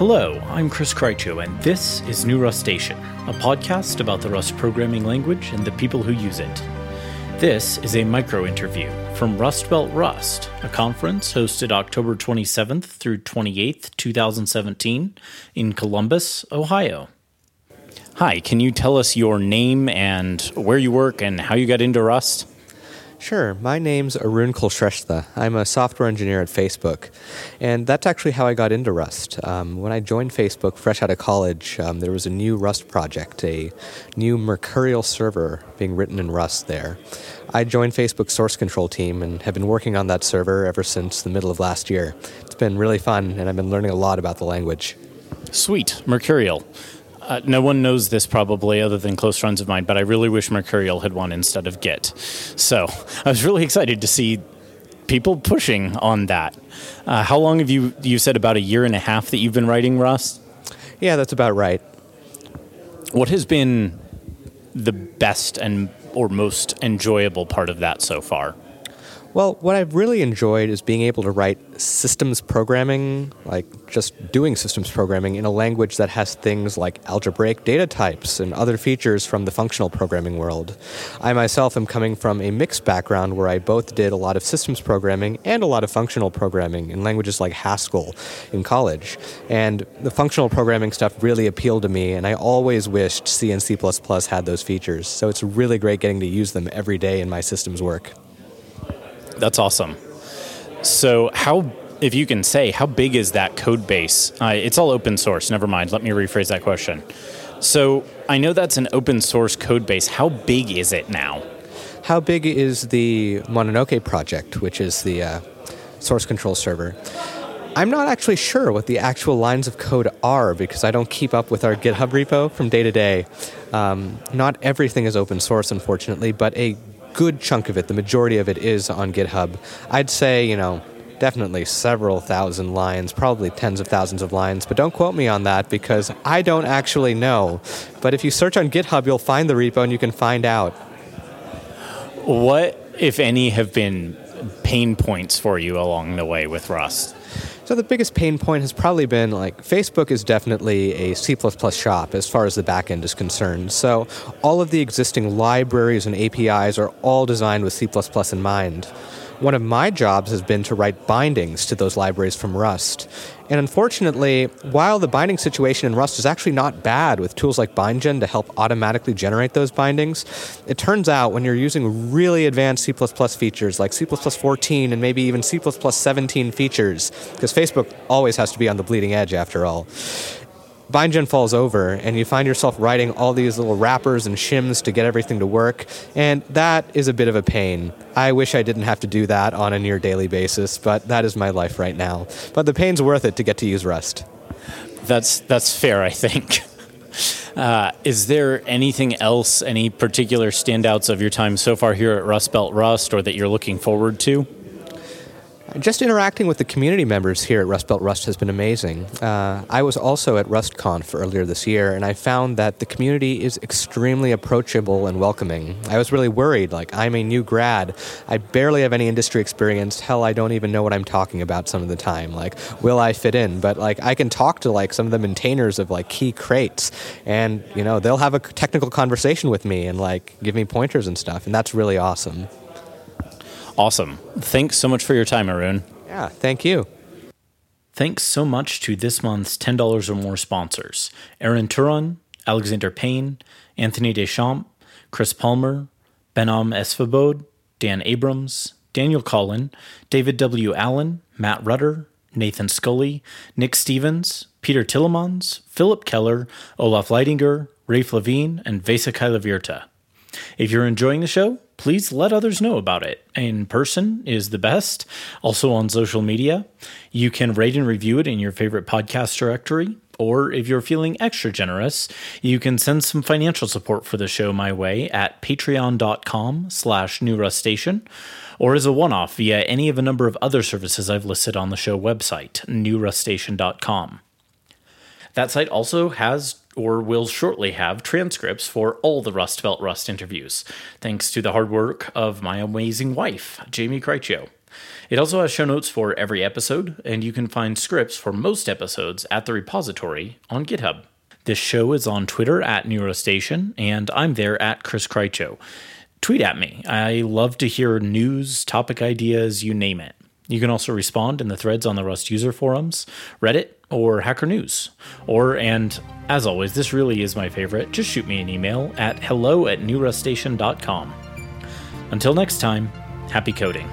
Hello, I'm Chris Krycho, and this is New Rustacean, a podcast about the Rust programming language and the people who use it. This is a micro interview from Rust Belt Rust, a conference hosted October 27th through 28th, 2017, in Columbus, Ohio. Hi, can you tell us your name and where you work and how you got into Rust? Sure. My name's Arun Kulshreshtha. I'm a software engineer at Facebook. And that's actually how I got into Rust. Um, when I joined Facebook fresh out of college, um, there was a new Rust project, a new Mercurial server being written in Rust there. I joined Facebook's source control team and have been working on that server ever since the middle of last year. It's been really fun, and I've been learning a lot about the language. Sweet. Mercurial. Uh, no one knows this probably other than close friends of mine, but I really wish Mercurial had won instead of Git. So I was really excited to see people pushing on that. Uh, how long have you, you said about a year and a half that you've been writing Rust? Yeah, that's about right. What has been the best and or most enjoyable part of that so far? Well, what I've really enjoyed is being able to write systems programming, like just doing systems programming in a language that has things like algebraic data types and other features from the functional programming world. I myself am coming from a mixed background where I both did a lot of systems programming and a lot of functional programming in languages like Haskell in college. And the functional programming stuff really appealed to me, and I always wished C and C had those features. So it's really great getting to use them every day in my systems work. That's awesome. So, how, if you can say, how big is that code base? Uh, it's all open source. Never mind. Let me rephrase that question. So, I know that's an open source code base. How big is it now? How big is the Mononoke project, which is the uh, source control server? I'm not actually sure what the actual lines of code are because I don't keep up with our GitHub repo from day to day. Um, not everything is open source, unfortunately, but a good chunk of it, the majority of it is on GitHub. I'd say, you know, definitely several thousand lines, probably tens of thousands of lines, but don't quote me on that because I don't actually know. But if you search on GitHub, you'll find the repo and you can find out. What, if any, have been pain points for you along the way with Rust? So the biggest pain point has probably been like Facebook is definitely a C++ shop as far as the backend is concerned. So all of the existing libraries and APIs are all designed with C++ in mind. One of my jobs has been to write bindings to those libraries from Rust. And unfortunately, while the binding situation in Rust is actually not bad with tools like BindGen to help automatically generate those bindings, it turns out when you're using really advanced C++ features like C++ 14 and maybe even C++ 17 features, because Facebook always has to be on the bleeding edge after all, BindGen falls over, and you find yourself writing all these little wrappers and shims to get everything to work, and that is a bit of a pain. I wish I didn't have to do that on a near daily basis, but that is my life right now. But the pain's worth it to get to use Rust. That's that's fair, I think. Uh, is there anything else, any particular standouts of your time so far here at Rust Belt Rust, or that you're looking forward to? Just interacting with the community members here at Rust Belt Rust has been amazing. Uh, I was also at RustConf earlier this year, and I found that the community is extremely approachable and welcoming. I was really worried, like, I'm a new grad. I barely have any industry experience. Hell, I don't even know what I'm talking about some of the time. Like, will I fit in? But, like, I can talk to, like, some of the maintainers of, like, key crates, and, you know, they'll have a technical conversation with me and, like, give me pointers and stuff, and that's really awesome. Awesome. Thanks so much for your time, Arun. Yeah, thank you. Thanks so much to this month's $10 or more sponsors Aaron Turon, Alexander Payne, Anthony Deschamps, Chris Palmer, Behnam Esfahbod, Dan Abrams, Daniel Collin, David W. Allen, Matt Rudder, Nathan Scully, Nick Stevens, Peter Tillemans, Philip Keller, Olaf Leidinger, Raph Levien, and Vesa Kaihlavirta. If you're enjoying the show, please let others know about it. In person is the best, also on social media. You can rate and review it in your favorite podcast directory. Or if you're feeling extra generous, you can send some financial support for the show my way at patreon.com slash newrustacean or as a one-off via any of a number of other services I've listed on the show website, newrustacean.com. That site also has or will shortly have transcripts for all the Rust Belt Rust interviews, thanks to the hard work of my amazing wife, Jamie Krycho. It also has show notes for every episode, and you can find scripts for most episodes at the repository on GitHub. This show is on Twitter at newrustacean, and I'm there at Chris Krycho. Tweet at me. I love to hear news, topic ideas, you name it. You can also respond in the threads on the Rust user forums, Reddit, or Hacker News. Or, and as always, this really is my favorite, just shoot me an email at hello at newrustacean.com. Until next time, happy coding.